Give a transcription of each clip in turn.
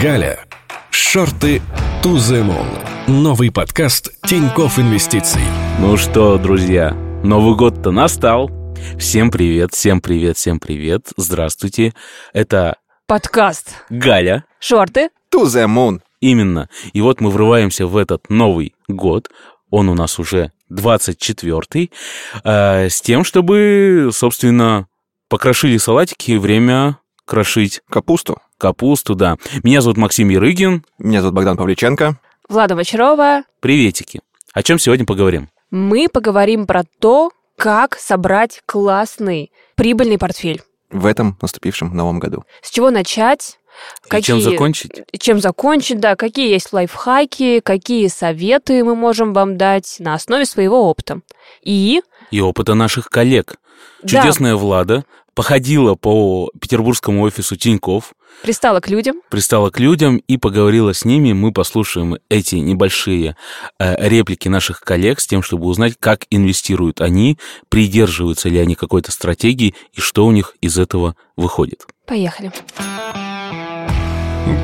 Галя. Шорты to the moon. Новый подкаст Тиньков Инвестиций. Ну что, друзья, Новый год-то настал. Всем привет, всем привет, всем привет. Здравствуйте. Это Подкаст. Галя. Шорты. To the moon. Именно. И вот мы врываемся в этот Новый год. Он у нас уже 24-й. э, с тем, чтобы, собственно, покрошили салатики, время крошить Капусту. капусту, да. Меня зовут Максим Ярыгин. Меня зовут Богдан Павличенко. Влада Бочарова. Приветики. О чем сегодня поговорим? Мы поговорим про то, как собрать классный прибыльный портфель. В этом наступившем новом году. С чего начать? И чем закончить? Чем закончить, да, какие есть лайфхаки, какие советы мы можем вам дать на основе своего опыта. И И опыта наших коллег. Да. Чудесная Влада походила по петербургскому офису Тиньков, пристала к людям. пристала к людям и поговорила с ними. Мы послушаем эти небольшие э, реплики наших коллег с тем, чтобы узнать, как инвестируют они, придерживаются ли они какой-то стратегии и что у них из этого выходит. Поехали.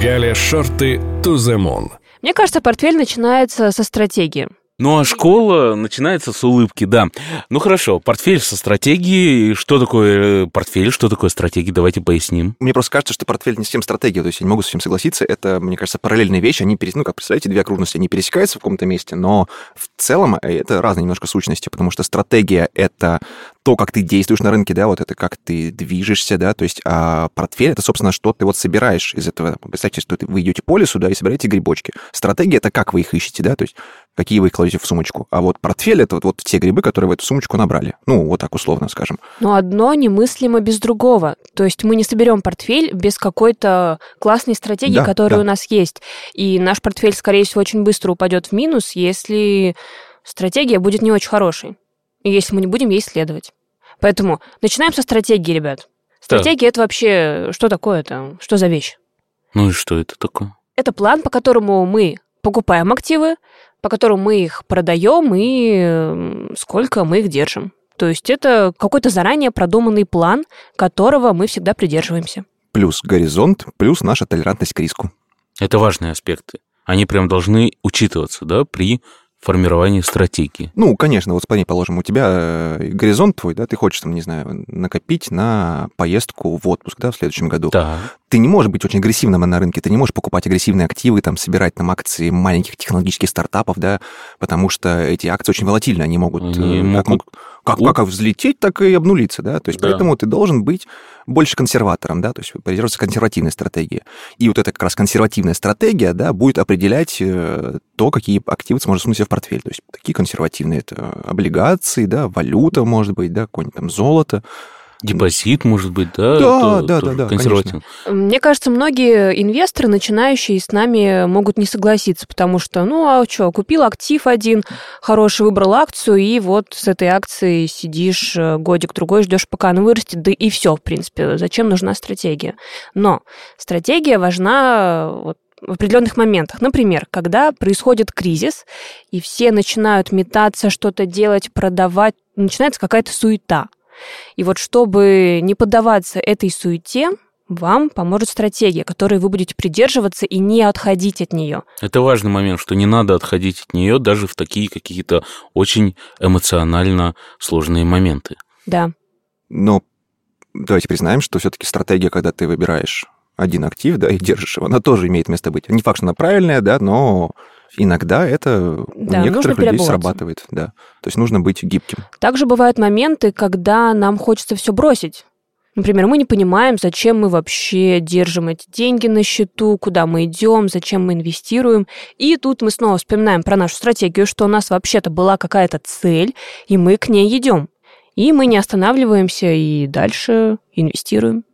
Галя Шорты moon. Мне кажется, портфель начинается со стратегии. Ну а школа начинается с улыбки, да. Ну хорошо, портфель со стратегией. Что такое э, портфель, что такое стратегия? Давайте поясним. Мне просто кажется, что портфель не совсем стратегия, то есть я не могу с этим согласиться. Это, мне кажется, параллельные вещи. Они, перес... ну, как представляете, две окружности, они пересекаются в каком-то месте, но в целом э, это разные немножко сущности, потому что стратегия — это то, как ты действуешь на рынке, да, вот это как ты движешься, да, то есть а портфель — это, собственно, что ты вот собираешь из этого. Представьте, что вы идете по лесу, да, и собираете грибочки. Стратегия — это как вы их ищете, да, то есть какие вы их кладете в сумочку. А вот портфель — это вот, вот те грибы, которые в эту сумочку набрали. Ну, вот так условно скажем. Но одно немыслимо без другого. То есть мы не соберем портфель без какой-то классной стратегии, Да, которая да. у нас есть. И наш портфель, скорее всего, очень быстро упадет в минус, если стратегия будет не очень хорошей. И если мы не будем ей следовать. Поэтому начинаем со стратегии, ребят. Стратегия это вообще что такое-то? Что за вещь? Ну и что это такое? Это план, по которому мы покупаем активы, по которому мы их продаем и сколько мы их держим. То есть это какой-то заранее продуманный план, которого мы всегда придерживаемся. Плюс горизонт, плюс наша толерантность к риску. Это важные аспекты. Они прям должны учитываться, да, при формировании стратегии. Ну, конечно, вот смотри, положим, у тебя э, горизонт твой, да, ты хочешь, там, не знаю, накопить на поездку в отпуск, да, в следующем году. Да. Ты не можешь быть очень агрессивным на рынке, ты не можешь покупать агрессивные активы, там, собирать там акции маленьких технологических стартапов, да, потому что эти акции очень волатильны, они могут, Они э, могут как, как, взлететь, так и обнулиться, да, то есть Да. поэтому ты должен быть больше консерватором, да, то есть придерживаться консервативной стратегии. И вот эта как раз консервативная стратегия, да, будет определять э, то, какие активы ты сможешь сунуть себе в портфель. То есть такие консервативные, это облигации, да, валюта, может быть, да, какое-нибудь там золото. Депозит, может быть, да? Да, то- да, да, да, консервативно. Мне кажется, многие инвесторы, начинающие, с нами могут не согласиться, потому что, ну, а что, купил актив один, хороший, выбрал акцию, и вот с этой акцией сидишь э, годик-другой, ждешь, пока она вырастет, да и все, в принципе. Зачем нужна стратегия? Но стратегия важна э, вот, в определенных моментах. Например, когда происходит кризис, и все начинают метаться, что-то делать, продавать, начинается какая-то суета. И вот чтобы не поддаваться этой суете, вам поможет стратегия, которой вы будете придерживаться и не отходить от нее. Это важный момент, что не надо отходить от нее даже в такие какие-то очень эмоционально сложные моменты. Да. Но давайте признаем, что все-таки стратегия, когда ты выбираешь один актив, да, и держишь его, она тоже имеет место быть. Не факт, что она правильная, да, но иногда это Да, у некоторых людей срабатывает, да. То есть нужно быть гибким. Также бывают моменты, когда нам хочется все бросить. Например, мы не понимаем, зачем мы вообще держим эти деньги на счету, куда мы идем, зачем мы инвестируем. И тут мы снова вспоминаем про нашу стратегию, что у нас вообще-то была какая-то цель, и мы к ней идем. И мы не останавливаемся и дальше инвестируем.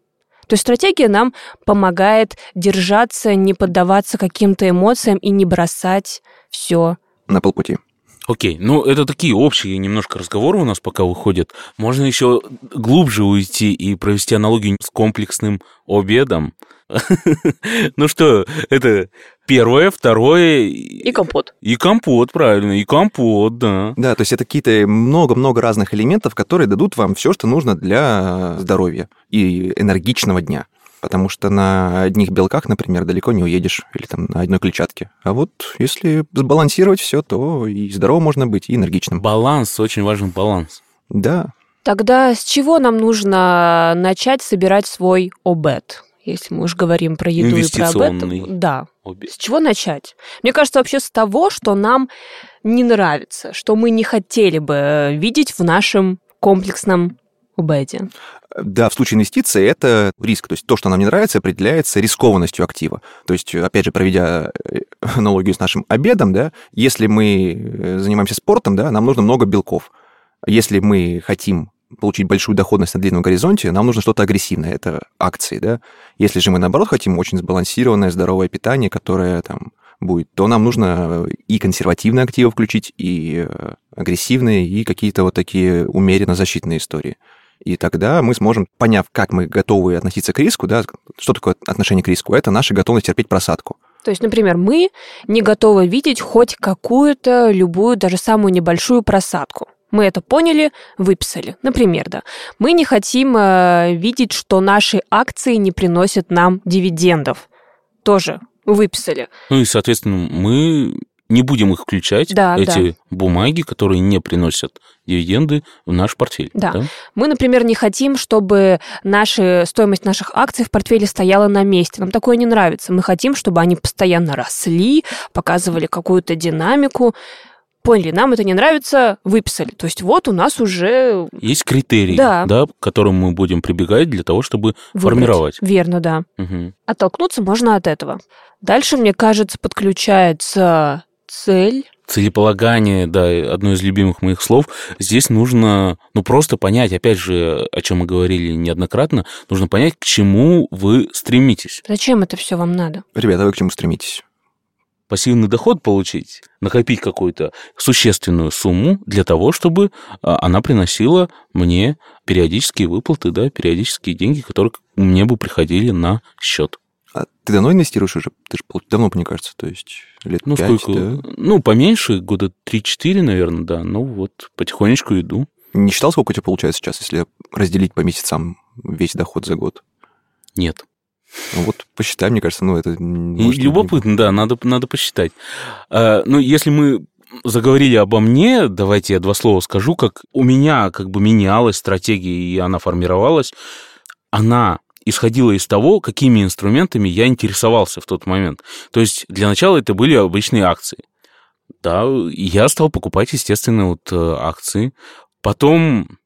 То есть стратегия нам помогает держаться, не поддаваться каким-то эмоциям и не бросать все. На полпути. Окей, ну это такие общие немножко разговоры у нас пока выходят. Можно еще глубже уйти и провести аналогию с комплексным обедом. Ну что, это первое, второе И компот. и компот, правильно, и компот, да. Да, то есть это какие-то много-много разных элементов, которые дадут вам все, что нужно для здоровья и энергичного дня. Потому что на одних белках, например, далеко не уедешь, или там на одной клетчатке. А вот если сбалансировать все, то и здорово можно быть, и энергичным. Баланс, очень важен баланс. Да. Тогда с чего нам нужно начать собирать свой обед? Если мы уж говорим про еду и про обед. Инвестиционный. Да. Обе- С чего начать? Мне кажется, вообще с того, что нам не нравится, что мы не хотели бы э, видеть в нашем комплексном обеде. Да, в случае инвестиций это риск. То есть то, что нам не нравится, определяется рискованностью актива. То есть, опять же, проведя э, аналогию с нашим обедом, да, если мы э, занимаемся спортом, да, нам нужно много белков. Если мы хотим получить большую доходность на длинном горизонте, нам нужно что-то агрессивное, это акции, да. Если же мы, наоборот, хотим очень сбалансированное, здоровое питание, которое там будет, то нам нужно и консервативные активы включить, и э, агрессивные, и какие-то вот такие умеренно защитные истории. И тогда мы сможем, поняв, как мы готовы относиться к риску, да, что такое отношение к риску, это наша готовность терпеть просадку. То есть, например, мы не готовы видеть хоть какую-то, любую, даже самую небольшую просадку. Мы это поняли, выписали. Например, да. Мы не хотим э, видеть, что наши акции не приносят нам дивидендов. Тоже выписали. Ну и, соответственно, мы не будем их включать, Да, эти бумаги, которые не приносят дивиденды, в наш портфель. Да. Мы, например, не хотим, чтобы наши, стоимость наших акций в портфеле стояла на месте. Нам такое не нравится. Мы хотим, чтобы они постоянно росли, показывали какую-то динамику. Поняли, нам это не нравится, выписали. То есть вот у нас уже Есть критерии, Да. да. к которым мы будем прибегать для того, чтобы выбрать. формировать. Верно, да. Мгм. Оттолкнуться можно от этого. Дальше, мне кажется, подключается цель. Целеполагание, да, одно из любимых моих слов. Здесь нужно, ну, просто понять, опять же, о чем мы говорили неоднократно, нужно понять, к чему вы стремитесь. Зачем это все вам надо? Ребята, вы к чему стремитесь? Пассивный доход получить, накопить какую-то существенную сумму для того, чтобы а, она приносила мне периодические выплаты, да, периодические деньги, которые мне бы приходили на счет. А ты давно инвестируешь уже? Ты же давно, мне кажется, то есть лет Ну, пять, сколько? да? Ну, поменьше, года 3-4, наверное, да. Ну, вот потихонечку иду. Не считал, сколько у тебя получается сейчас, если разделить по месяцам весь доход за год? Нет. Ну вот посчитай, мне кажется, ну это... Может, любопытно, да, надо, надо посчитать. А, ну, если мы заговорили обо мне, давайте я два слова скажу, как у меня как бы менялась стратегия, и она формировалась. Она исходила из того, какими инструментами я интересовался в тот момент. То есть для начала это были обычные акции. Да, я стал покупать, естественно, вот э, акции. Потом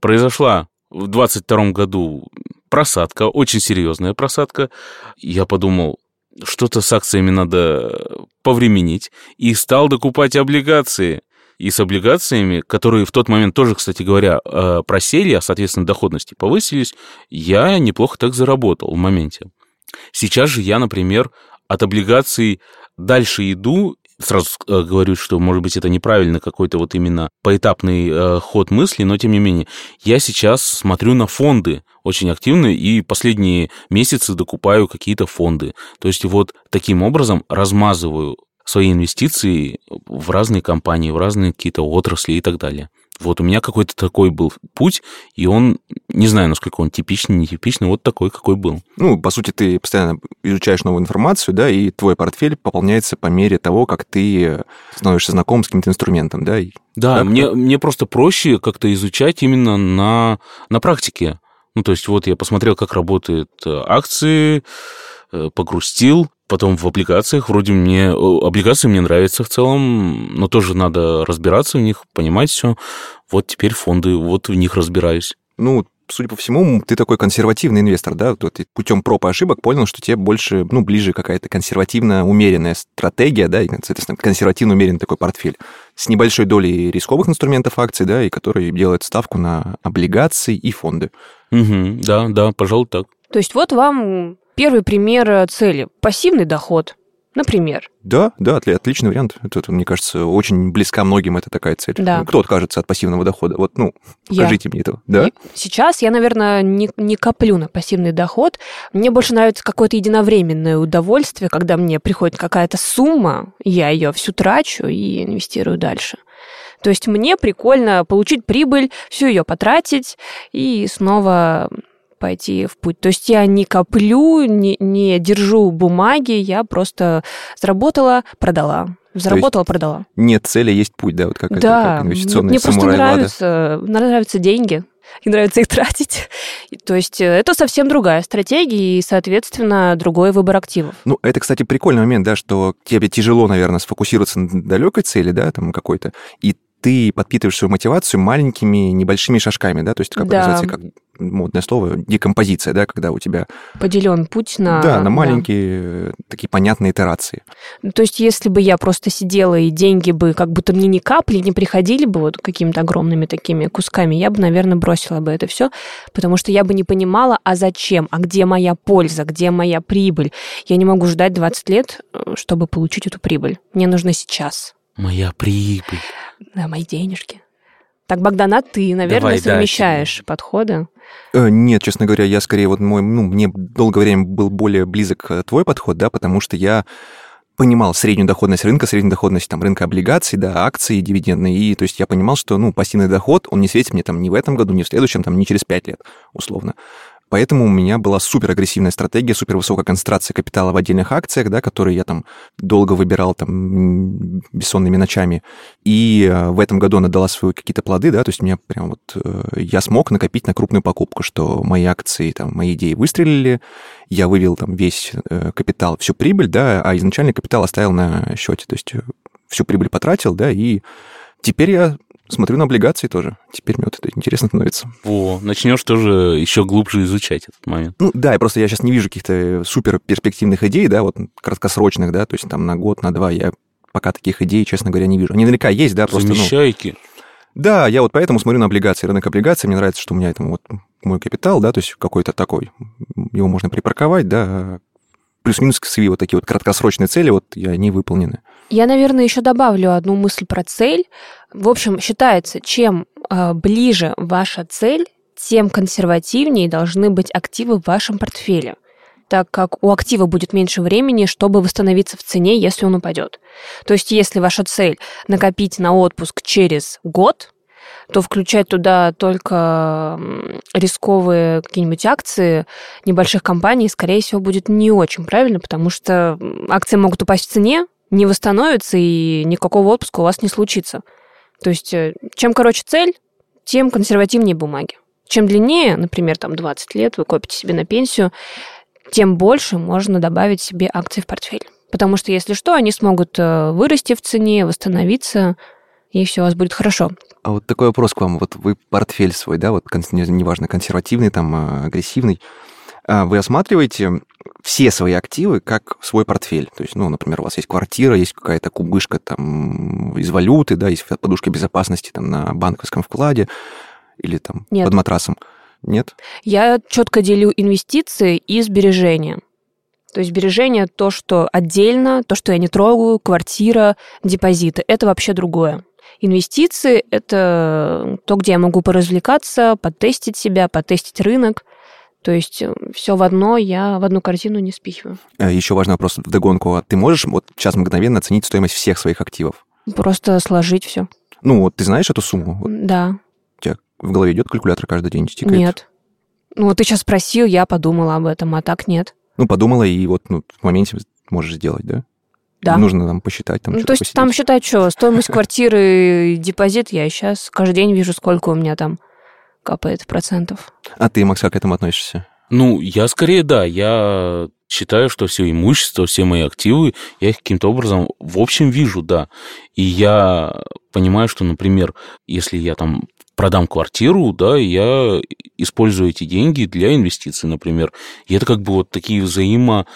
произошла в 22 году просадка, очень серьезная просадка. Я подумал, что-то с акциями надо повременить, и стал докупать облигации. И с облигациями, которые в тот момент тоже, кстати говоря, э, просели, а, соответственно, доходности повысились, я неплохо так заработал в моменте. Сейчас же я, например, от облигаций дальше иду, сразу э, говорю, что, может быть, это неправильно какой-то вот именно поэтапный э, ход мысли, но тем не менее, я сейчас смотрю на фонды очень активно и последние месяцы докупаю какие-то фонды. То есть вот таким образом размазываю свои инвестиции в разные компании, в разные какие-то отрасли и так далее. Вот у меня какой-то такой был путь, и он, не знаю, насколько он типичный, нетипичный, вот такой, какой был. Ну, по сути, ты постоянно изучаешь новую информацию, да, и твой портфель пополняется по мере того, как ты становишься знаком с каким-то инструментом, да, и Да, Так, мне, да. мне просто проще как-то изучать именно на, на практике. Ну, то есть вот я посмотрел, как работают э, акции, э, погрустил, потом в облигациях, вроде мне, облигации мне нравятся в целом, но тоже надо разбираться в них, понимать все. Вот теперь фонды, вот в них разбираюсь. Ну, судя по всему, ты такой консервативный инвестор, да? Вот ты путем проб и ошибок понял, что тебе больше, ну, ближе какая-то консервативно умеренная стратегия, да, и, соответственно, консервативно умеренный такой портфель с небольшой долей рисковых инструментов акций, да, и который делает ставку на облигации и фонды. Мгм, да, да, пожалуй, так. То есть вот вам первый пример э, цели. Пассивный доход, например. Да, да, отли- отличный вариант. Это, это, мне кажется, очень близка многим эта такая цель. Да. Кто откажется от пассивного дохода? Вот, ну, Я. покажите мне этого. Да? И Сейчас я, наверное, не, не коплю на пассивный доход. Мне больше нравится какое-то единовременное удовольствие, когда мне приходит какая-то сумма, я ее всю трачу и инвестирую дальше. То есть мне прикольно получить прибыль, всю ее потратить и снова пойти в путь. То есть я не коплю, не, не держу бумаги, я просто заработала, продала. Заработала, продала. Нет цели, есть путь, да, вот как, да, это, как инвестиционный мне просто нравится, нравятся деньги, и нравится их тратить. То есть э, это совсем другая стратегия и, соответственно, другой выбор активов. Ну, это, кстати, прикольный момент, да, что тебе тяжело, наверное, сфокусироваться на далекой цели, да, там какой-то, и ты подпитываешь свою мотивацию маленькими небольшими шажками, да, то есть как Да. называется, как модное слово, декомпозиция, да, когда у тебя, Поделен путь на... да, на маленькие э, такие понятные итерации. Ну, То есть, если бы я просто сидела и деньги бы как будто мне ни капли не приходили бы вот какими-то огромными такими кусками, я бы, наверное, бросила бы это все, потому что я бы не понимала, а зачем, а где моя польза, где моя прибыль. Я не могу ждать 20 лет, э, чтобы получить эту прибыль. Мне нужно сейчас. Моя прибыль. Да, мои денежки. Так, Богдан, а ты, наверное, Давай, да, совмещаешь подходы. Э, Нет, честно говоря, я скорее вот мой, ну, мне долгое время был более близок э, твой подход, да, потому что я понимал среднюю доходность рынка, среднюю доходность там рынка облигаций, да, акций дивидендные, и то есть я понимал, что, ну, пассивный доход, он не светит мне там ни в этом году, ни в следующем, там, ни через пять лет, условно. Поэтому у меня была супер агрессивная стратегия, супер высокая концентрация капитала в отдельных акциях, да, которые я там долго выбирал там бессонными ночами. И э, в этом году она дала свои какие-то плоды, да, то есть мне прям вот э, я смог накопить на крупную покупку, что мои акции, там, мои идеи выстрелили, я вывел там весь э, капитал, всю прибыль, да, а изначальный капитал оставил на счете, то есть всю прибыль потратил, да, и теперь я смотрю на облигации тоже. Теперь мне вот это интересно становится. Во, начнешь тоже еще глубже изучать этот момент. Ну да, и просто я сейчас не вижу каких-то супер перспективных идей, да, вот краткосрочных, да, то есть там на год, на два я пока таких идей, честно говоря, не вижу. Они наверняка есть, да, просто, ну... Замещайки. Да, я вот поэтому смотрю на облигации, рынок облигаций. Мне нравится, что у меня это вот мой капитал, да, то есть какой-то такой. Его можно припарковать, да. Плюс-минус свои вот такие вот краткосрочные цели, вот и они выполнены. Я, наверное, еще добавлю одну мысль про цель. В общем, считается, чем э, ближе ваша цель, тем консервативнее должны быть активы в вашем портфеле так как у актива будет меньше времени, чтобы восстановиться в цене, если он упадет. То есть, если ваша цель накопить на отпуск через год, то включать туда только рисковые какие-нибудь акции небольших компаний, скорее всего, будет не очень правильно, потому что акции могут упасть в цене, не восстановятся, и никакого отпуска у вас не случится. То есть, э, чем короче цель, тем консервативнее бумаги. Чем длиннее, например, там 20 лет, вы копите себе на пенсию, тем больше можно добавить себе акций в портфель. Потому что, если что, они смогут э, вырасти в цене, восстановиться, и все у вас будет хорошо. А вот такой вопрос к вам. Вот вы портфель свой, да, вот неважно, консервативный, там, э, агрессивный, а вы осматриваете все свои активы как свой портфель. То есть, ну, например, у вас есть квартира, есть какая-то кубышка там из валюты, да, есть подушка безопасности там на банковском вкладе или там Нет. под матрасом. Нет? Я четко делю инвестиции и сбережения. То есть сбережения то, что отдельно, то, что я не трогаю, квартира, депозиты, это вообще другое. Инвестиции – это то, где я могу поразвлекаться, потестить себя, потестить рынок. То есть все в одно, я в одну корзину не спихиваю. Еще важный вопрос вдогонку. А ты можешь вот сейчас мгновенно оценить стоимость всех своих активов? Просто сложить все. Ну, вот ты знаешь эту сумму? Да, у тебя в голове идет калькулятор каждый день, тикает? нет. Ну, вот ты сейчас спросил, я подумала об этом, а так нет. Ну, подумала, и вот ну, в моменте можешь сделать, да? Да. Нужно там посчитать. Там Ну, то есть посидеть. там считать что, стоимость квартиры, депозит, я сейчас каждый день вижу, сколько у меня там капает процентов. А ты, Макс, как к этому относишься? Ну, я скорее да, я считаю, что все имущество, все мои активы, я их каким-то образом в общем вижу, да. И я понимаю, что, например, если я там продам квартиру, да, я использую эти деньги для инвестиций, например. И это как бы вот такие взаимо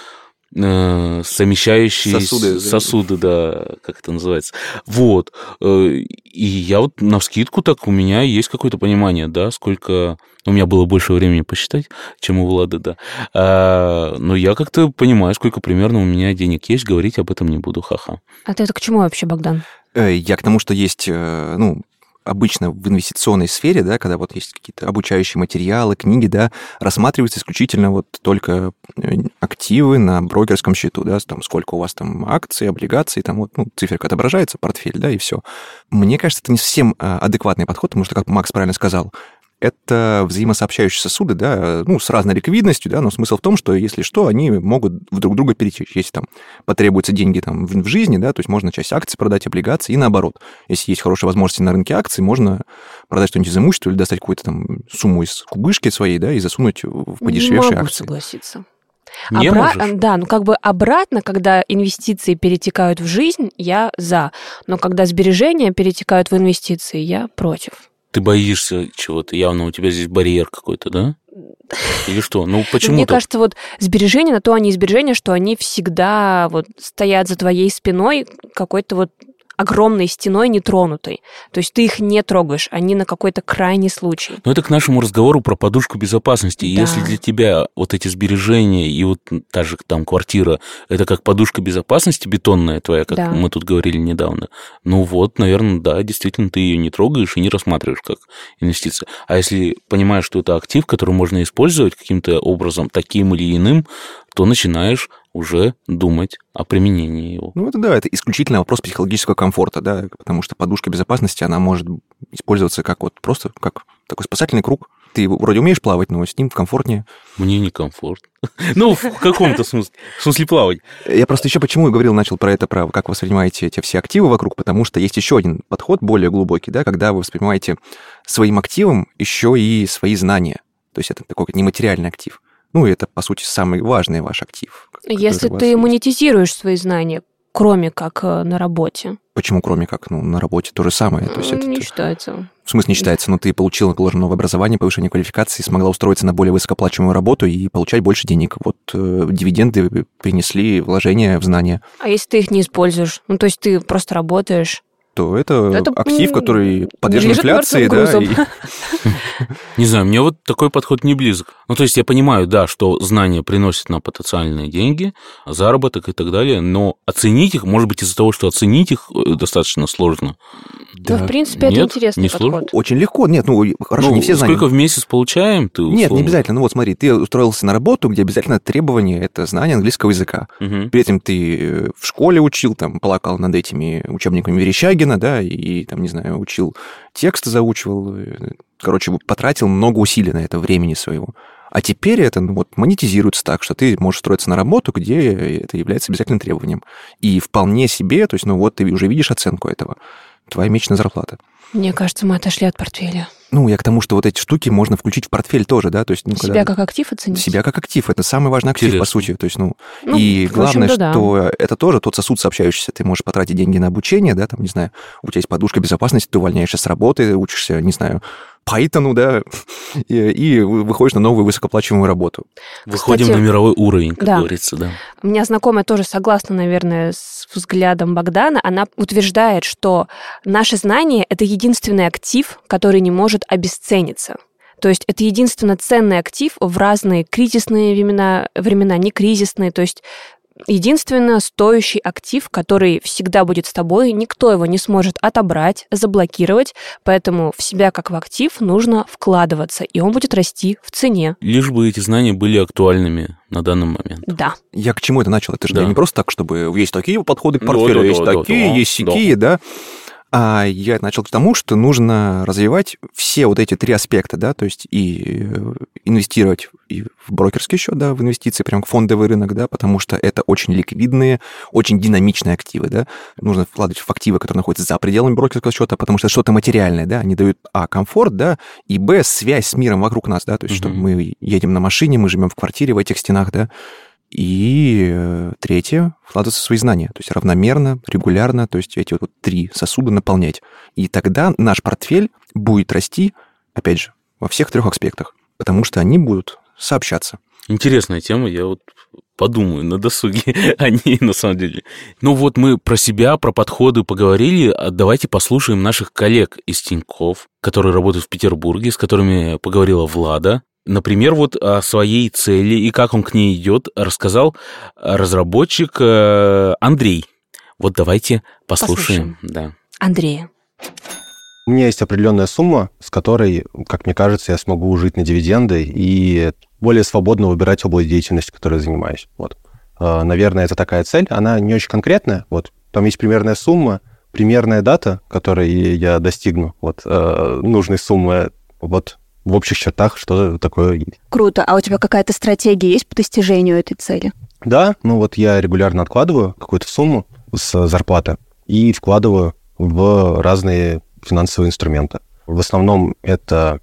э, совмещающие Сосуды. сосуды, да, как это называется. Вот. Э, И я вот на вскидку так у меня есть какое-то понимание, да, сколько... У меня было больше времени посчитать, чем у Влады, да. А, но я как-то понимаю, сколько примерно у меня денег есть, говорить об этом не буду, ха-ха. А ты это к чему вообще, Богдан? Э, Я к тому, что есть, э, ну, обычно в инвестиционной сфере, да, когда вот есть какие-то обучающие материалы, книги, да, рассматриваются исключительно вот только э, активы на брокерском счету, да, там сколько у вас там акций, облигаций, там вот, ну, циферка отображается, портфель, да, и все. Мне кажется, это не совсем э, адекватный подход, потому что, как Макс правильно сказал, это взаимосообщающиеся сосуды, да, ну, с разной ликвидностью, да, но смысл в том, что, если что, они могут в друг друга перетечь. Если там потребуются деньги там в, в жизни, да, то есть можно часть акций продать, облигации, и наоборот. Если есть хорошие возможности на рынке акций, можно продать что-нибудь из имущества или достать какую-то там сумму из кубышки своей, да, и засунуть в подешевевшие Не могу акции. согласиться. Не Обра- можешь? Да, ну как бы обратно, когда инвестиции перетекают в жизнь, я за. Но когда сбережения перетекают в инвестиции, я против. Ты боишься чего-то, явно у тебя здесь барьер какой-то, да? Или что? Ну, почему Мне кажется, вот сбережения, на то они и сбережения, что они всегда вот стоят за твоей спиной какой-то вот огромной стеной нетронутой. То есть ты их не трогаешь, они на какой-то крайний случай. Ну, это к нашему разговору про подушку безопасности. Да. Если для тебя вот эти сбережения и вот та же там квартира, это как подушка безопасности бетонная твоя, как Да. мы тут говорили недавно, ну вот, наверное, да, действительно, ты ее не трогаешь и не рассматриваешь как инвестицию. А если понимаешь, что это актив, который можно использовать каким-то образом, таким или иным, то начинаешь уже думать о применении его. Ну, это да, это исключительно вопрос психологического комфорта, да, потому что подушка безопасности, она может использоваться как вот просто как такой спасательный круг. Ты вроде умеешь плавать, но с ним комфортнее. Мне некомфортно. Ну, в каком-то смысле. В смысле плавать. Я просто еще почему и говорил, начал про это, про как вы воспринимаете эти все активы вокруг, потому что есть еще один подход более глубокий, да, когда вы воспринимаете своим активом еще и свои знания. То есть это такой нематериальный актив. Ну, это, по сути, самый важный ваш актив. Если ты есть. монетизируешь свои знания, кроме как э, на работе, Почему, кроме как, ну, на работе то же самое? То есть это, не считается. в смысле не считается, но ты получила, положено новое образование, повышение квалификации, смогла устроиться на более высокооплачиваемую работу и получать больше денег. Вот э, дивиденды принесли вложения в знания. А если ты их не используешь? Ну, то есть ты просто работаешь. То это, Это, актив, который подвержен инфляции, да. Ну, Не знаю, мне вот такой подход не близок. Ну, то есть я понимаю, да, что знания приносят нам потенциальные деньги, заработок и так далее, но оценить их, может быть, из-за того, что оценить их э, достаточно сложно. Ну, в принципе, это Нет, интересный не сложно. подход. Очень легко. Нет, ну, хорошо, Ну, не все знания. Сколько в месяц получаем? Ты Нет, не условно- обязательно. Ну вот смотри, ты устроился на работу, где обязательно требование – это знание английского языка. Мгм. При этом ты э, в школе учил, там, плакал над этими учебниками Верещагина, да, и, там, не знаю, учил тексты, заучивал. э, Короче, потратил много усилий на это времени своего. А теперь это ну, вот, монетизируется так, что ты можешь строиться на работу, где это является обязательным требованием. И вполне себе, то есть, ну вот ты уже видишь оценку этого. Твоя месячная зарплата. Мне кажется, мы отошли от портфеля. Ну, я к тому, что вот эти штуки можно включить в портфель тоже, да, то есть... Ну, когда- Себя как актив оценить? себя как актив. Это самый важный актив, по Интересно. сути. То есть, ну, Ну, и главное, общем-то, да. что это тоже тот сосуд сообщающийся. Ты можешь потратить деньги на обучение, да, там, не знаю, у тебя есть подушка безопасности, ты увольняешься с работы, учишься, не знаю, Python, да, и, и выходишь на новую высокооплачиваемую работу. Выходим Кстати, на мировой уровень, как да. говорится, да. У меня знакомая тоже согласна, наверное, с взглядом Богдана. Она утверждает, что наше знание — это единственный актив, который не может обесцениться. То есть это единственно ценный актив в разные кризисные времена, времена не кризисные. То есть единственно стоящий актив, который всегда будет с тобой, никто его не сможет отобрать, заблокировать, поэтому в себя как в актив нужно вкладываться, и он будет расти в цене. Лишь бы эти знания были актуальными на данный момент. Да. Я к чему это начал? Это же Да. не просто так, чтобы есть такие подходы к Да, портфелю, да, есть да, такие, да, есть да. сякие, да. А я начал к тому, что нужно развивать все вот эти три аспекта, да, то есть и э, инвестировать и в брокерский счет, да, в инвестиции, прям в фондовый рынок, да, потому что это очень ликвидные, очень динамичные активы, да. Нужно вкладывать в активы, которые находятся за пределами брокерского счета, потому что что-то материальное, да, они дают, а, комфорт, да, и, б, связь с миром вокруг нас, да, то есть что Мгм. мы едем на машине, мы живем в квартире в этих стенах, да, и э, третье, вкладываться в свои знания, то есть равномерно, регулярно, то есть эти вот три сосуда наполнять. И тогда наш портфель будет расти, опять же, во всех трех аспектах, потому что они будут сообщаться. Интересная тема, я вот подумаю на досуге о ней, на самом деле. Ну вот мы про себя, про подходы поговорили, а давайте послушаем наших коллег из Тинькофф, которые работают в Петербурге, с которыми поговорила Влада. Например, вот о своей цели и как он к ней идет, рассказал разработчик э, Андрей. Вот давайте послушаем. Да. Андрея. У меня есть определенная сумма, с которой, как мне кажется, я смогу жить на дивиденды и более свободно выбирать область деятельности, которой я занимаюсь. Вот. Э, Наверное, это такая цель. Она не очень конкретная. Вот. Там есть примерная сумма, примерная дата, которой я достигну вот, э, нужной суммы. Вот в общих чертах что такое есть. Круто. А у тебя какая-то стратегия есть по достижению этой цели? Да, ну вот я регулярно откладываю какую-то сумму с зарплаты и вкладываю в разные финансовые инструменты. В основном это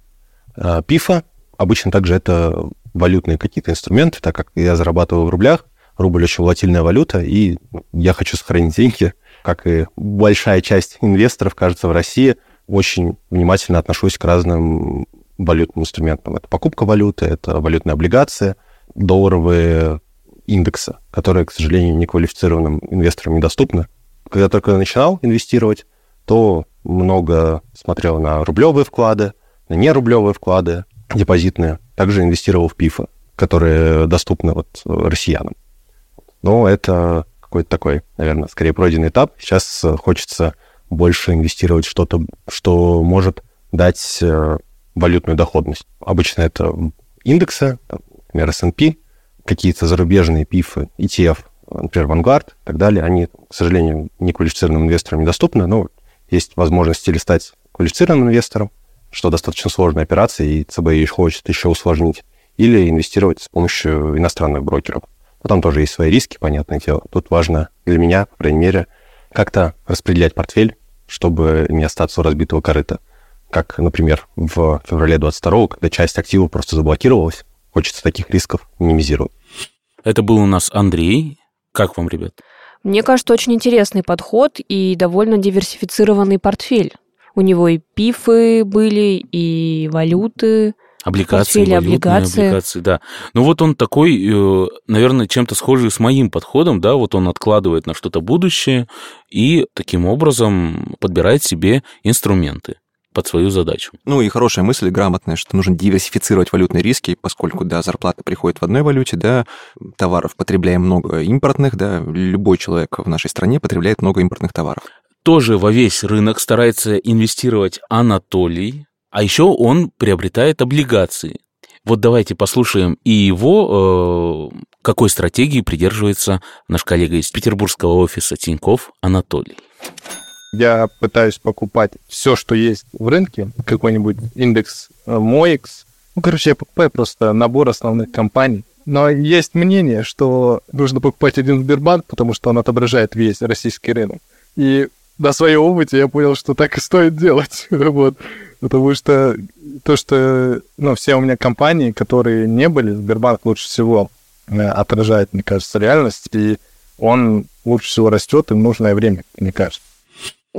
э, пифа, обычно также это валютные какие-то инструменты, так как я зарабатываю в рублях, рубль очень волатильная валюта, и я хочу сохранить деньги, как и большая часть инвесторов, кажется, в России, очень внимательно отношусь к разным валютным инструментам. Это покупка валюты, это валютные облигации, долларовые индексы, которые, к сожалению, неквалифицированным инвесторам недоступны. Когда только начинал инвестировать, то много смотрел на рублевые вклады, на нерублевые вклады, депозитные. Также инвестировал в ПИФы, которые доступны вот россиянам. Но это какой-то такой, наверное, скорее пройденный этап. Сейчас хочется больше инвестировать в что-то, что может дать э, валютную доходность. Обычно это индексы, там, например, S&P, какие-то зарубежные пифы, ETF, например, Vanguard и так далее, они, к сожалению, не квалифицированным инвесторам недоступны, но есть возможность или стать квалифицированным инвестором, что достаточно сложная операция, и ЦБ ее хочет еще усложнить, или инвестировать с помощью иностранных брокеров. Потом тоже есть свои риски, понятное дело. Тут важно для меня, по крайней мере, как-то распределять портфель, чтобы не остаться у разбитого корыта. Как, например, в феврале 22 когда часть активов просто заблокировалась, хочется таких рисков минимизировать. Это был у нас Андрей. Как вам, ребят? Мне кажется, очень интересный подход и довольно диверсифицированный портфель. У него и пифы были, и валюты, Облигации, валютные облигации. облигации, да. Ну вот он такой, э, наверное, чем-то схожий с моим подходом, да, вот он откладывает на что-то будущее и таким образом подбирает себе инструменты под свою задачу. Ну и хорошая мысль, грамотная, что нужно диверсифицировать валютные риски, поскольку, да, зарплата приходит в одной валюте, да, товаров потребляем много импортных, да, любой человек в нашей стране потребляет много импортных товаров. Тоже во весь рынок старается инвестировать Анатолий, а еще он приобретает облигации. Вот давайте послушаем и его, э, какой стратегии придерживается наш коллега из петербургского офиса Тиньков Анатолий. Я пытаюсь покупать все, что есть в рынке, какой-нибудь индекс э, MOEX. Ну, короче, я покупаю просто набор основных компаний. Но есть мнение, что нужно покупать один Сбербанк, потому что он отображает весь российский рынок. И на своем опыте я понял, что так и стоит делать. вот. Потому что то, что ну, все у меня компании, которые не были, Сбербанк лучше всего э, отражает, мне кажется, реальность, и он лучше всего растет им нужное время, мне кажется.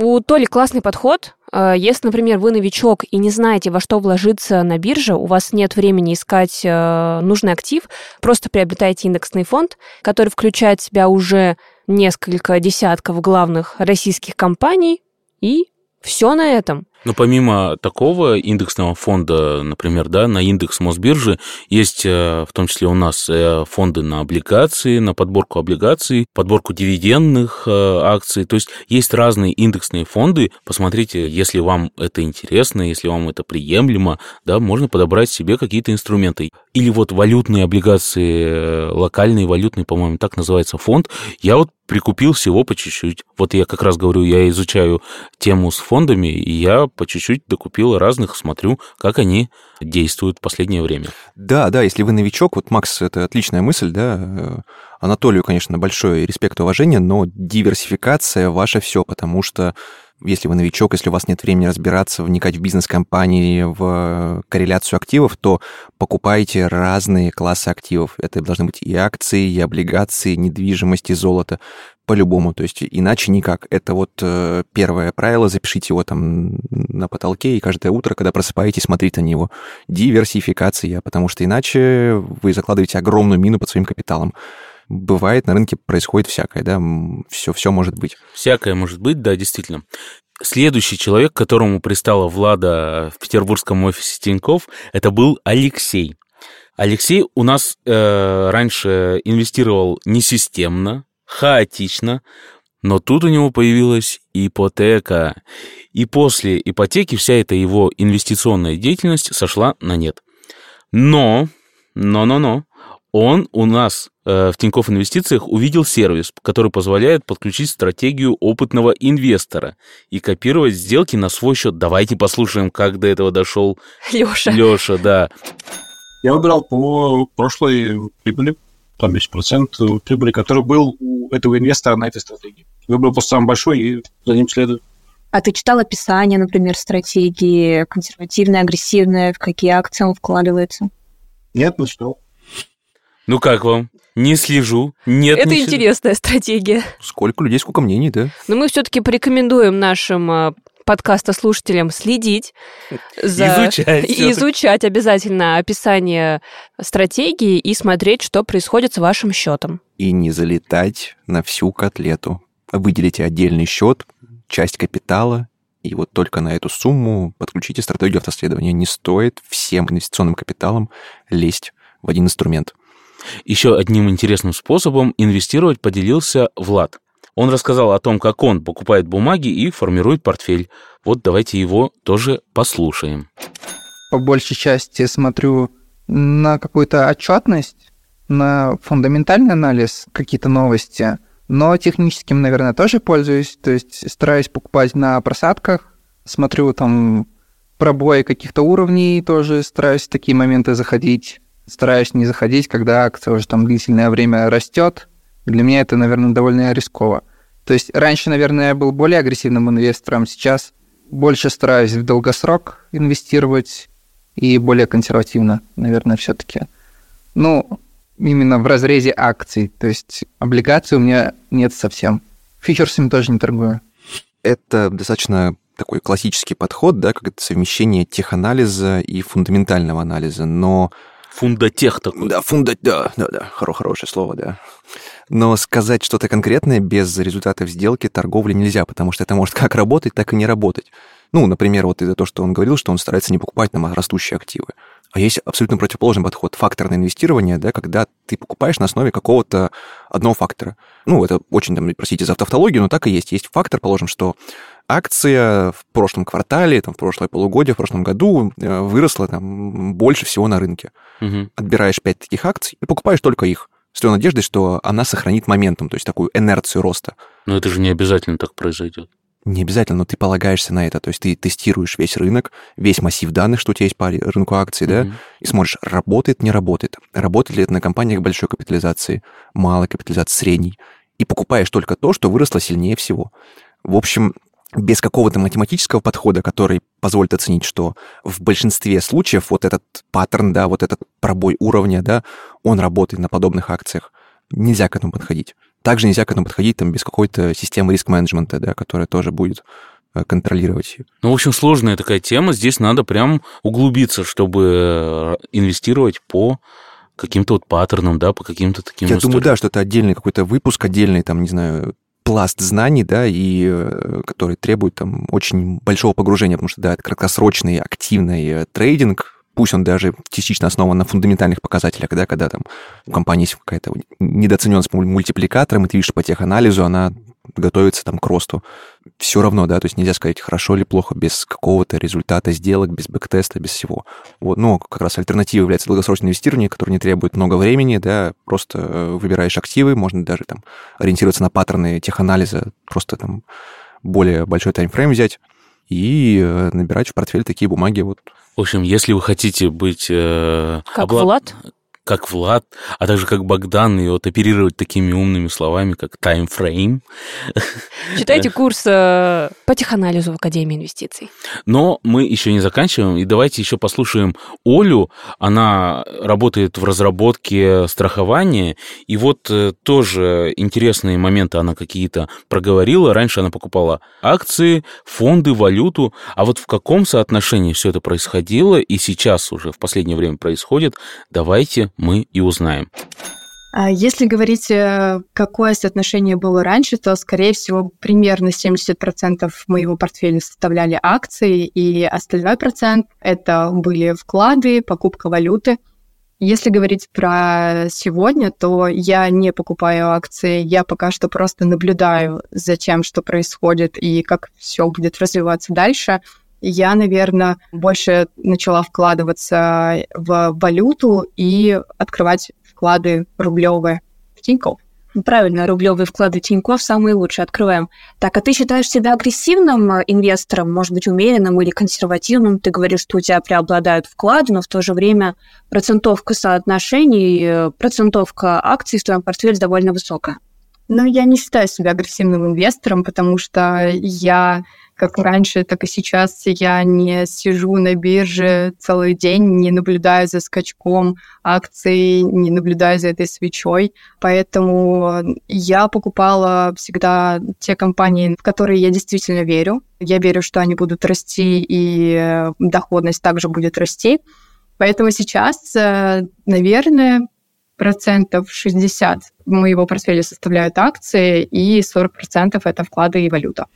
У Толи классный подход. Э, Если, например, вы новичок и не знаете, во что вложиться на бирже, у вас нет времени искать э, нужный актив, просто приобретайте индексный фонд, который включает в себя уже несколько десятков главных российских компаний, и все на этом. Но помимо такого индексного фонда, например, да, на индекс Мосбиржи есть э, в том числе у нас э, фонды на облигации, на подборку облигаций, подборку дивидендных э, акций. То есть есть разные индексные фонды. Посмотрите, если вам это интересно, если вам это приемлемо, да, можно подобрать себе какие-то инструменты. Или вот валютные облигации, локальные валютные, по-моему, так называется фонд. Я вот прикупил всего по чуть-чуть. Вот я как раз говорю, я изучаю тему с фондами, и я по чуть-чуть докупил разных, смотрю, как они действуют в последнее время. Да, да, если вы новичок, вот Макс, это отличная мысль, да. э, Анатолию, конечно, большой респект и уважение, но диверсификация ваше все, потому что если вы новичок, если у вас нет времени разбираться, вникать в бизнес-компании, в корреляцию активов, то покупайте разные классы активов. Это должны быть и акции, и облигации, и недвижимость, и золото. По-любому, то есть иначе никак. Это вот э, первое правило, запишите его там на потолке, и каждое утро, когда просыпаетесь, смотрите на него. Диверсификация, потому что иначе вы закладываете огромную мину под своим капиталом. Бывает, на рынке происходит всякое, да, все, все может быть. Всякое может быть, да, действительно. Следующий человек, которому пристала Влада в петербургском офисе Тиньков, это был Алексей. Алексей у нас э, раньше инвестировал несистемно, хаотично, но тут у него появилась ипотека. И после ипотеки вся эта его инвестиционная деятельность сошла на нет. Но, но-но-но, он у нас э, в Тинькофф Инвестициях увидел сервис, который позволяет подключить стратегию опытного инвестора и копировать сделки на свой счет. Давайте послушаем, как до этого дошел Леша. Леша, да. Я выбирал по прошлой прибыли, там есть процент прибыли, который был у этого инвестора на этой стратегии. Выбрал просто самый большой и за ним следую. А ты читал описание, например, стратегии, консервативная, агрессивная, в какие акции он вкладывается? Нет, не читал. Ну как вам? Не слежу. Нет, Это слежу. интересная стратегия. Сколько людей, сколько мнений, да? Но мы все-таки порекомендуем нашим э, подкаста-слушателям следить за... Изучать и изучать обязательно описание стратегии и смотреть, что происходит с вашим счетом. И не залетать на всю котлету. Выделите отдельный счет, часть капитала, и вот только на эту сумму подключите стратегию автоследования. Не стоит всем инвестиционным капиталом лезть в один инструмент. Еще одним интересным способом инвестировать поделился Влад. Он рассказал о том, как он покупает бумаги и формирует портфель. Вот давайте его тоже послушаем. по большей части смотрю на какую-то отчетность, на фундаментальный анализ, какие-то новости, но техническим, наверное, тоже пользуюсь, то есть стараюсь покупать на просадках, смотрю там пробои каких-то уровней, тоже стараюсь в такие моменты заходить, стараюсь не заходить, когда акция уже там длительное время растет. Для меня это, наверное, довольно рисково. То есть раньше, наверное, я был более агрессивным инвестором, сейчас больше стараюсь в долгосрок инвестировать и более консервативно, наверное, все-таки. Ну, именно в разрезе акций, то есть облигаций у меня нет совсем. Фьючерсами тоже не торгую. Это достаточно такой классический подход, да, как это совмещение теханализа и фундаментального анализа, но Фундатех такой. Да, фунда, да, да, да, хоро- хорошее слово, да. Но сказать что-то конкретное без результатов сделки торговли нельзя, потому что это может как работать, так и не работать. Ну, например, вот из-за того, что он говорил, что он старается не покупать нам растущие активы. А есть абсолютно противоположный подход, факторное инвестирование, да, когда ты покупаешь на основе какого-то одного фактора. Ну, это очень, там, простите за автовтологию, но так и есть. Есть фактор, положим, что акция в прошлом квартале, там, в прошлое полугодие, в прошлом году э, выросла там, больше всего на рынке Мгм. отбираешь 5 таких акций и покупаешь только их с той надеждой, что она сохранит моментум, то есть такую инерцию роста. Но это же не обязательно так произойдет. Не обязательно, но ты полагаешься на это. То есть ты тестируешь весь рынок, весь массив данных, что у тебя есть по рынку акций, да, Мгм. и смотришь, работает, не работает. Работает ли это на компаниях большой капитализации, малой капитализации, средней. И покупаешь только то, что выросло сильнее всего. В общем, без какого-то математического подхода, который позволит оценить, что в большинстве случаев вот этот паттерн, да, вот этот пробой уровня, да, он работает на подобных акциях. Нельзя к этому подходить. Также нельзя к этому подходить там, без какой-то системы риск-менеджмента, да, которая тоже будет э, контролировать. Ну, в общем, сложная такая тема. Здесь надо прям углубиться, чтобы э, инвестировать по каким-то вот паттернам, да, по каким-то таким Я историям. думаю, да, что это отдельный какой-то выпуск, отдельный, там, не знаю, пласт знаний, да, и э, который требует там очень большого погружения, потому что, да, это краткосрочный активный э, трейдинг, пусть он даже частично основан на фундаментальных показателях, да, когда там у компании есть какая-то недооцененность по мультипликаторам, и ты видишь по теханализу, она готовится там к росту. Все равно, да, то есть нельзя сказать, хорошо или плохо без какого-то результата сделок, без бэктеста, без всего. Вот, но как раз альтернатива является долгосрочное инвестирование, которое не требует много времени, да, просто э, выбираешь активы, можно даже там ориентироваться на паттерны теханализа, просто там более большой таймфрейм взять и э, набирать в портфель такие бумаги вот В общем, если вы хотите быть... э, Как обла- Влад. Как Влад, а также как Богдан, и вот оперировать такими умными словами, как таймфрейм. Читайте курс э, по теханализу в Академии инвестиций. Но мы еще не заканчиваем, и давайте еще послушаем Олю. Она работает в разработке страхования, и вот э, тоже интересные моменты она какие-то проговорила. Раньше она покупала акции, фонды, валюту, а вот в каком соотношении все это происходило, и сейчас уже в последнее время происходит, давайте мы и узнаем. А Если говорить, э, какое соотношение было раньше, то, скорее всего, примерно 70% моего портфеля составляли акции, и остальной процент — это были вклады, покупка валюты. Если говорить про сегодня, то я не покупаю акции, я пока что просто наблюдаю за тем, что происходит и как все будет развиваться дальше. Я, наверное, больше начала вкладываться в валюту и открывать вклады рублевые в Тинькофф. Ну, Правильно, рублевые вклады Тинькофф самые лучшие. Открываем. Так, а ты считаешь себя агрессивным э, инвестором, может быть, умеренным или консервативным? Ты говоришь, что у тебя преобладают вклады, но в то же время процентовка соотношений, э, процентовка акций в твоем портфеле довольно высокая. Но я не считаю себя агрессивным инвестором, потому что я, как раньше, так и сейчас, я не сижу на бирже целый день, не наблюдаю за скачком акций, не наблюдаю за этой свечой. Поэтому я покупала всегда те компании, в которые я действительно верю. Я верю, что они будут расти, и э, доходность также будет расти. Поэтому сейчас, э, наверное, процентов 60 моего портфеля составляют акции, и 40 процентов это вклады и валюта.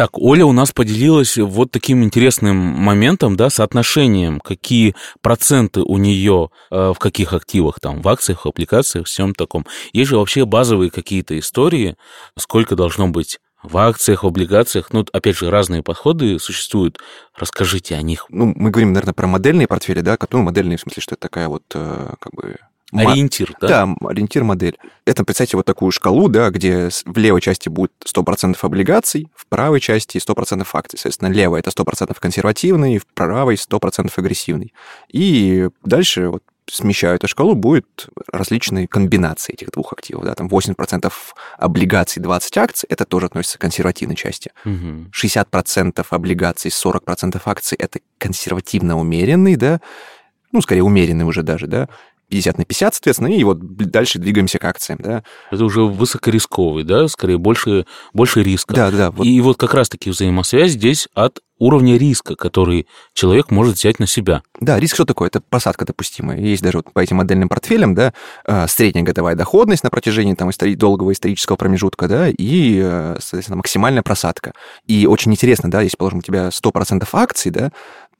Так, Оля у нас поделилась вот таким интересным моментом, да, соотношением, какие проценты у нее э, в каких активах, там, в акциях, в аппликациях, всем таком. Есть же вообще базовые какие-то истории, сколько должно быть в акциях, в облигациях, ну, опять же, разные подходы существуют. Расскажите о них. Ну, мы говорим, наверное, про модельные портфели, да, ну, модельные в смысле, что это такая вот, э, как бы, Ориентир, да? Да, ориентир-модель. Это, представьте, вот такую шкалу, да, где в левой части будет 100% облигаций, в правой части 100% акций. Соответственно, левая – это 100% консервативный, в правой – 100% агрессивный. И дальше вот смещаю эту шкалу, будет различные комбинации этих двух активов. Да, там 80% облигаций, 20 акций, это тоже относится к консервативной части. Угу. 60% облигаций, 40% акций, это консервативно умеренный, да, ну, скорее, умеренный уже даже, да, 50 на 50, соответственно, и вот дальше двигаемся к акциям, да. Это уже высокорисковый, да, скорее больше, больше риска. Да, да. Вот. И вот как раз-таки взаимосвязь здесь от уровня риска, который человек может взять на себя. Да, риск что такое? Это посадка допустимая. Есть даже вот по этим модельным портфелям, да, э, средняя годовая доходность на протяжении там истори- долгого исторического промежутка, да, и, э, соответственно, максимальная просадка. И очень интересно, да, если, положим, у тебя 100% акций, да,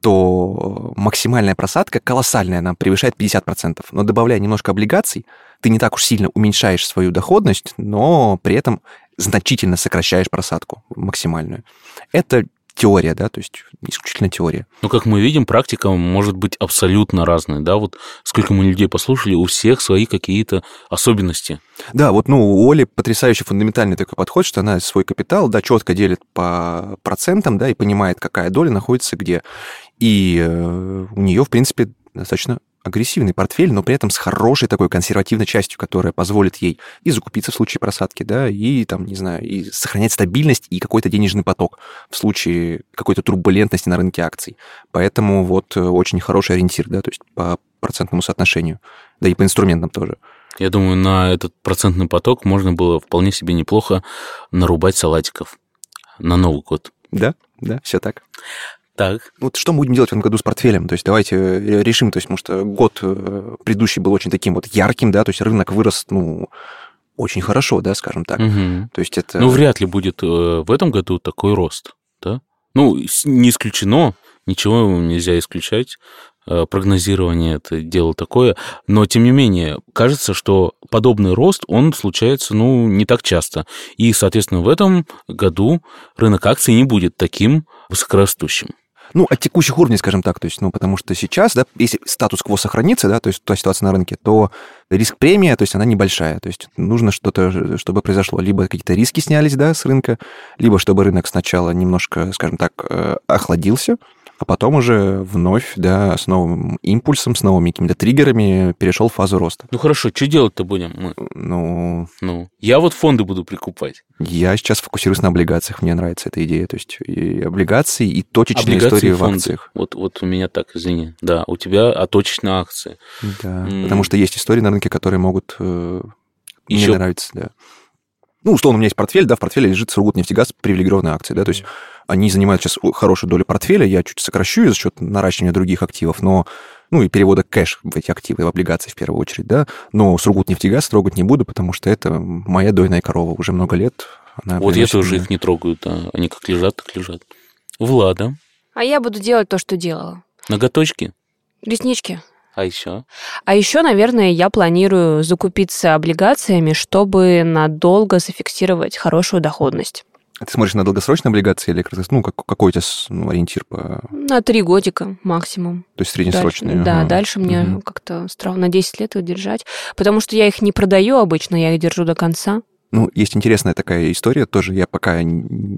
то максимальная просадка колоссальная, она превышает 50%. Но добавляя немножко облигаций, ты не так уж сильно уменьшаешь свою доходность, но при этом значительно сокращаешь просадку максимальную. Это теория, да, то есть исключительно теория. Но, как мы видим, практика может быть абсолютно разной, да, вот сколько мы людей послушали, у всех свои какие-то особенности. Да, вот, ну, у Оли потрясающий фундаментальный такой подход, что она свой капитал, да, четко делит по процентам, да, и понимает, какая доля находится где. И э, у нее, в принципе, достаточно агрессивный портфель, но при этом с хорошей такой консервативной частью, которая позволит ей и закупиться в случае просадки, да, и там, не знаю, и сохранять стабильность и какой-то денежный поток в случае какой-то турбулентности на рынке акций. Поэтому вот э, очень хороший ориентир, да, то есть по процентному соотношению, да и по инструментам тоже. Я думаю, на этот процентный поток можно было вполне себе неплохо нарубать салатиков на Новый год. Да, да, все так. Так. Вот что мы будем делать в этом году с портфелем? То есть давайте э, решим, то есть, потому что год э, предыдущий был очень таким вот ярким, да, то есть рынок вырос, ну, очень хорошо, да, скажем так. Угу. То есть это... Ну, вряд ли будет э, в этом году такой рост, да? Ну, не исключено, ничего нельзя исключать. Прогнозирование это дело такое, но тем не менее кажется, что подобный рост он случается, ну, не так часто, и, соответственно, в этом году рынок акций не будет таким высокорастущим. Ну, от текущих уровней, скажем так, то есть, ну, потому что сейчас, да, если статус-кво сохранится, да, то есть та ситуация на рынке, то риск премия, то есть она небольшая, то есть нужно что-то, чтобы произошло, либо какие-то риски снялись, да, с рынка, либо чтобы рынок сначала немножко, скажем так, охладился, а потом уже вновь, да, с новым импульсом, с новыми какими-то триггерами перешел в фазу роста. Ну хорошо, что делать-то будем мы? Ну... Ну, я вот фонды буду прикупать. Я сейчас фокусируюсь на облигациях, мне нравится эта идея, то есть и облигации, и точечные облигации истории в акциях. Вот, вот у меня так, извини. Да, у тебя а точечные акции. Да, М. потому что есть истории на рынке, которые могут э, Ещё- мне нравиться, да. Ну, условно, у меня есть портфель, да, в портфеле лежит Сургутнефтегаз привилегированные акции, да, то есть они занимают сейчас хорошую долю портфеля, я чуть сокращу за счет наращивания других активов, но, ну, и перевода кэш в эти активы, в облигации в первую очередь, да, но Сургутнефтегаз трогать не буду, потому что это моя дойная корова уже много лет. Она Вот я тоже их не трогаю, да. Они как лежат, так лежат. Влада, А я буду делать то, что делала. ноготочки, Реснички. А еще? А еще, наверное, я планирую закупиться облигациями, чтобы надолго зафиксировать хорошую доходность. Ты смотришь на долгосрочные облигации или ну, как, какой у тебя ну, ориентир по... На три годика максимум. То есть среднесрочные? Дальше, да, дальше мне угу. как-то странно на 10 лет их держать, потому что я их не продаю обычно, я их держу до конца. Ну, есть интересная такая история, тоже я пока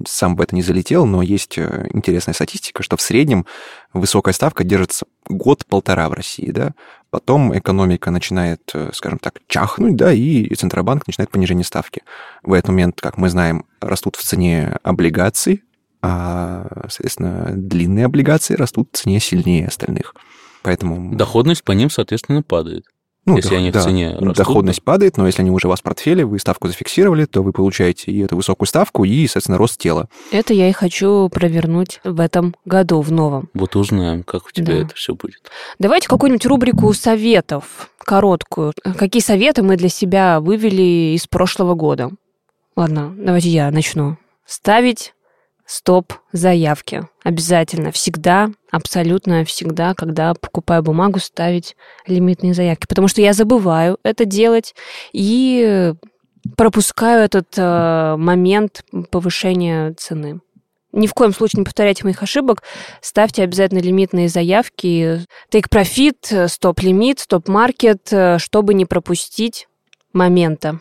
сам в это не залетел, но есть э, интересная статистика, что в среднем высокая ставка держится год-полтора в России, да, потом экономика начинает, э, скажем так, чахнуть, да, и Центробанк начинает понижение ставки. В этот момент, как мы знаем, растут в цене облигации, а, соответственно, длинные облигации растут в цене сильнее остальных. Поэтому... Доходность по ним, соответственно, падает. Ну, если они да, в цене растут. Доходность падает, но если они уже у вас в портфеле, вы ставку зафиксировали, то вы получаете и эту высокую ставку, и, соответственно, рост тела. Это я и хочу провернуть в этом году, в новом. Вот узнаем, как у тебя да. это все будет. Давайте какую-нибудь рубрику советов, короткую. Какие советы мы для себя вывели из прошлого года? Ладно, давайте я начну. Ставить стоп-заявки. Обязательно, всегда, абсолютно всегда, когда покупаю бумагу, ставить лимитные заявки. Потому что я забываю это делать и пропускаю этот э, момент повышения цены. Ни в коем случае не повторяйте моих ошибок. Ставьте обязательно лимитные заявки. Take profit, стоп-лимит, стоп-маркет, э, чтобы не пропустить момента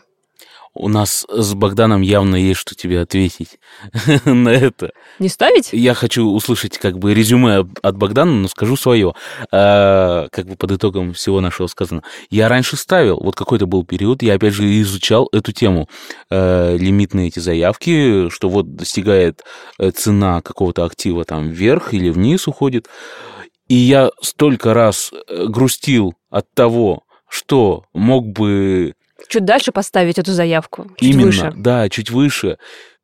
у нас с Богданом явно есть что тебе ответить на это. Не ставить? Я хочу услышать как бы резюме от Богдана, но скажу свое. А, как бы под итогом всего нашего сказано. Я раньше ставил, вот какой-то был период, я опять же изучал эту тему. А, лимитные эти заявки, что вот достигает э, цена какого-то актива там вверх или вниз уходит. И я столько раз э, грустил от того, что мог бы чуть дальше поставить эту заявку. Чуть Именно, выше. да, чуть выше.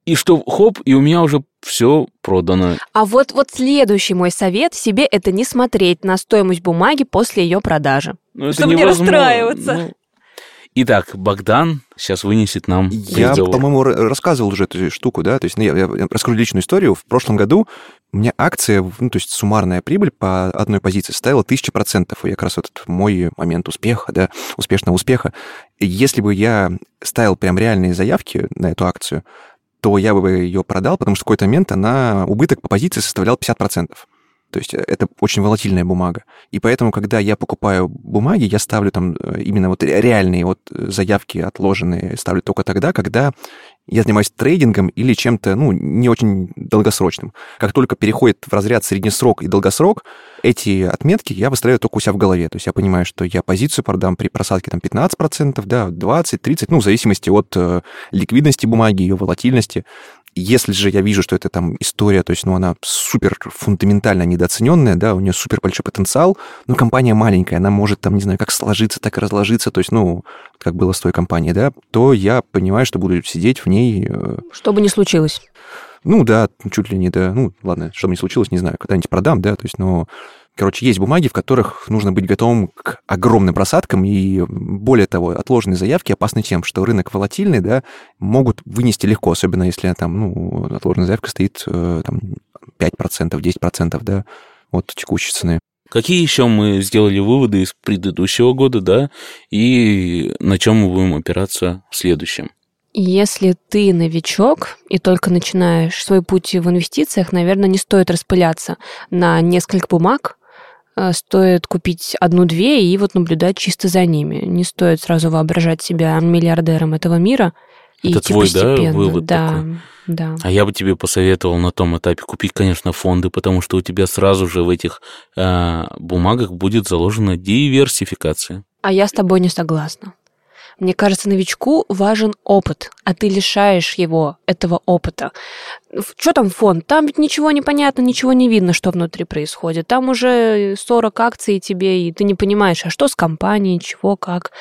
И что, хоп, и у меня уже все продано. А вот, вот следующий мой совет себе это не смотреть на стоимость бумаги после ее продажи. Ну, чтобы не расстраиваться. Ну, Итак, Богдан сейчас вынесет нам Я, по-моему, рассказывал уже эту штуку, да, то есть ну, я, я расскажу личную историю. В прошлом году у меня акция, ну, то есть суммарная прибыль по одной позиции составила 1000%. И как раз этот мой момент успеха, да, успешного успеха. Если бы я ставил прям реальные заявки на эту акцию, то я бы ее продал, потому что в какой-то момент она, убыток по позиции составлял 50%. То есть э, это очень волатильная бумага. И поэтому, когда я покупаю бумаги, я ставлю там э, именно вот реальные вот э, заявки отложенные, ставлю только тогда, когда я занимаюсь трейдингом или чем-то, ну, не очень долгосрочным. Как только переходит в разряд среднесрок и долгосрок, эти отметки я выставляю только у себя в голове. То есть я понимаю, что я позицию продам при просадке там 15%, да, 20, 30, ну, в зависимости от ликвидности бумаги, ее волатильности. Если же я вижу, что это там история, то есть, ну, она супер фундаментально недооцененная, да, у нее супер большой потенциал, но компания маленькая, она может там, не знаю, как сложиться, так и разложиться, то есть, ну, как было с той компанией, да, то я понимаю, что буду сидеть в ней. Э, что бы ни случилось. Ну да, чуть ли не до... Ну, ладно, что бы ни случилось, не знаю, когда-нибудь продам, да, то есть, но Короче, есть бумаги, в которых нужно быть готовым к огромным просадкам, и более того, отложенные заявки опасны тем, что рынок волатильный, да, могут вынести легко, особенно если там, ну, отложенная заявка стоит э, там 5%, 10%, да, от текущей цены. Какие еще мы сделали выводы из предыдущего года, да, и на чем мы будем опираться в следующем? Если ты новичок и только начинаешь свой путь в инвестициях, наверное, не стоит распыляться на несколько бумаг, стоит купить одну-две и вот наблюдать чисто за ними. Не стоит сразу воображать себя миллиардером этого мира. И Это твой, да, вывод да, такой? Да. А я бы тебе посоветовал на том этапе купить, конечно, фонды, потому что у тебя сразу же в этих э, бумагах будет заложена диверсификация. А я с тобой не согласна. Мне кажется, новичку важен опыт, а ты лишаешь его этого опыта. Что там фонд? Там ведь ничего не понятно, ничего не видно, что внутри происходит. Там уже 40 акций тебе, и ты не понимаешь, а что с компанией, чего, как.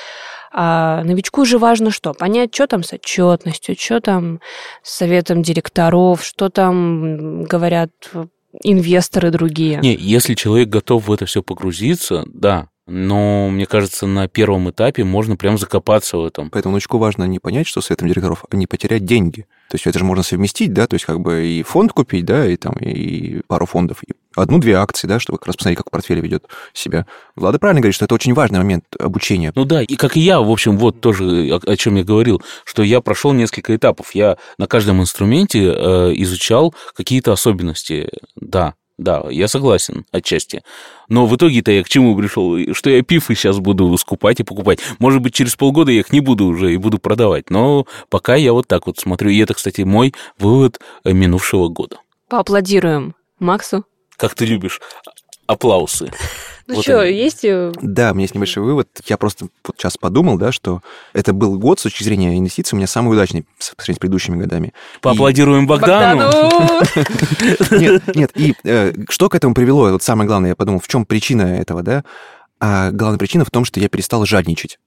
А новичку же важно что? Понять, что там с отчетностью, что там с советом директоров, что там говорят инвесторы другие. Не, если человек готов в это все погрузиться, да, Но, мне кажется, на первом этапе можно прям закопаться в этом. Поэтому новичку важно не понять, что советом директоров, а не потерять деньги. То есть это же можно совместить, да, то есть как бы и фонд купить, да, и там и пару фондов, и одну-две акции, да, чтобы как раз посмотреть, как портфель ведет себя. Влада правильно говорит, что это очень важный момент обучения. Ну да, и как и я, в общем, вот тоже о, о чем я говорил, что я прошел несколько этапов. Я на каждом инструменте э, изучал какие-то особенности. Да, да, я согласен отчасти. Но в итоге-то я к чему пришел? Что я пифы сейчас буду скупать и покупать. Может быть, через полгода я их не буду уже и буду продавать. Но пока я вот так вот смотрю. И это, кстати, мой вывод минувшего года. Поаплодируем Максу. Как ты любишь аплаусы. Ну вот что, есть... Да, у меня есть небольшой вывод. Я просто вот сейчас подумал, да, что это был год с точки зрения инвестиций у меня самый удачный по сравнению с предыдущими годами. Поаплодируем и... Богдану! Нет, нет, и э, что к этому привело? Вот самое главное, я подумал, в чем причина этого, да? А главная причина в том, что я перестал жадничать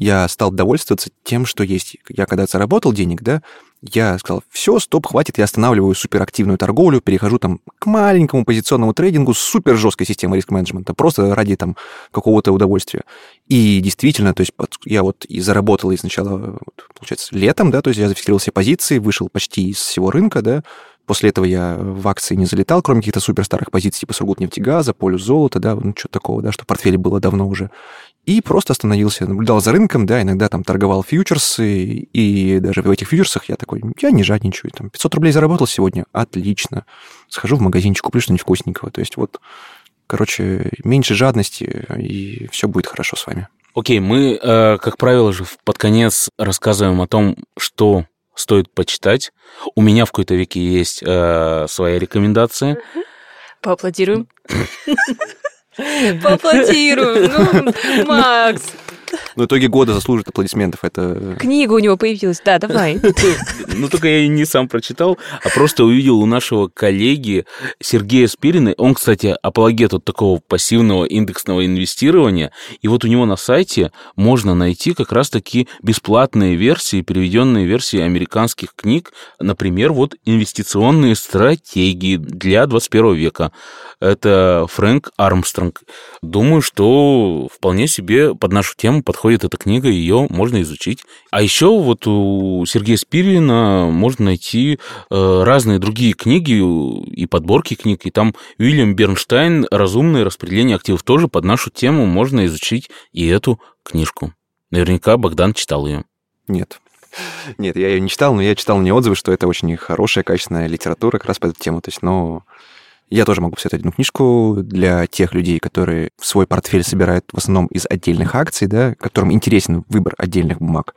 я стал довольствоваться тем, что есть. Я когда заработал денег, да, я сказал, все, стоп, хватит, я останавливаю суперактивную торговлю, перехожу там к маленькому позиционному трейдингу с супер жесткой системой риск-менеджмента, просто ради там какого-то удовольствия. И действительно, то есть я вот и заработал и сначала, получается, летом, да, то есть я зафиксировал все позиции, вышел почти из всего рынка, да, После этого я в акции не залетал, кроме каких-то супер старых позиций, типа Сургутнефтегаза, Полюс золота, да, ну, что такого, да, что в портфеле было давно уже. И просто остановился, наблюдал за рынком, да, иногда там торговал фьючерсы, и даже в этих фьючерсах я такой, я не жадничаю, там, 500 рублей заработал сегодня, отлично. Схожу в магазинчик, куплю что-нибудь вкусненького. То есть вот, короче, меньше жадности, и все будет хорошо с вами. Окей, okay, мы, э, как правило, же под конец рассказываем о том, что стоит почитать. У меня в какой-то веке есть э, своя рекомендация. Поаплодируем. Поаплодируем. Ну, Макс. Но итоге года заслужит аплодисментов. Это... Книга у него появилась, да, давай. Ну, только я не сам прочитал, а просто увидел у нашего коллеги Сергея Спирина. Он, кстати, апологет от такого пассивного индексного инвестирования. И вот у него на сайте можно найти как раз-таки бесплатные версии, переведенные версии американских книг. Например, вот «Инвестиционные стратегии для 21 века». Это Фрэнк Армстронг. Думаю, что вполне себе под нашу тему подходит эта книга, ее можно изучить. А еще вот у Сергея Спирина можно найти э, разные другие книги и подборки книг. И там Уильям Бернштайн «Разумное распределение активов» тоже под нашу тему можно изучить и эту книжку. Наверняка Богдан читал ее. Нет. Нет, я ее не читал, но я читал мне отзывы, что это очень хорошая, качественная литература как раз по эту тему. То есть, но я тоже могу посоветовать одну книжку для тех людей, которые в свой портфель собирают в основном из отдельных акций, да, которым интересен выбор отдельных бумаг.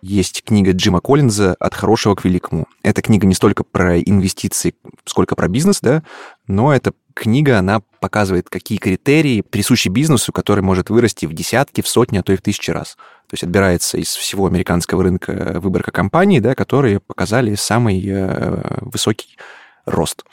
Есть книга Джима Коллинза «От хорошего к великому». Эта книга не столько про инвестиции, сколько про бизнес, да, но эта книга, она показывает, какие критерии присущи бизнесу, который может вырасти в десятки, в сотни, а то и в тысячи раз. То есть отбирается из всего американского рынка выборка компаний, да, которые показали самый э, высокий рост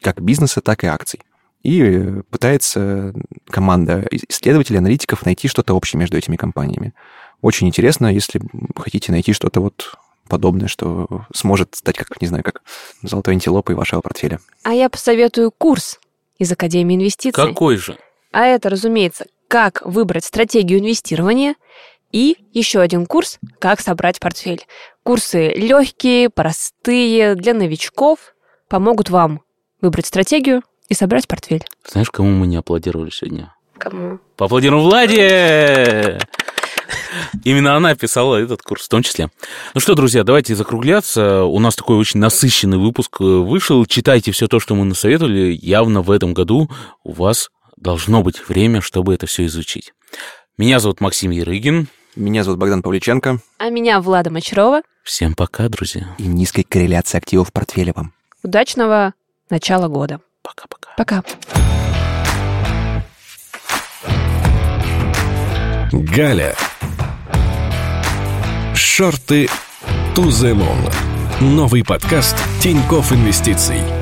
как бизнеса, так и акций. И э, пытается команда исследователей, аналитиков найти что-то общее между этими компаниями. Очень интересно, если хотите найти что-то вот подобное, что сможет стать, как, не знаю, как золотой антилопой вашего портфеля. А я посоветую курс из Академии инвестиций. Какой же? А это, разумеется, как выбрать стратегию инвестирования и еще один курс «Как собрать портфель». Курсы легкие, простые, для новичков, помогут вам выбрать стратегию и собрать портфель. Знаешь, кому мы не аплодировали сегодня? Кому? Поаплодируем Владе! Именно она писала этот курс в том числе. Ну что, друзья, давайте закругляться. У нас такой очень насыщенный выпуск вышел. Читайте все то, что мы насоветовали. Явно в этом году у вас должно быть время, чтобы это все изучить. Меня зовут Максим Ярыгин. Меня зовут Богдан Павличенко. А меня Влада Мочарова. Всем пока, друзья. И низкой корреляции активов в портфеле вам. Удачного начала года. Пока-пока. Пока. Галя. Шорты moon. Новый подкаст Тинькофф Инвестиций.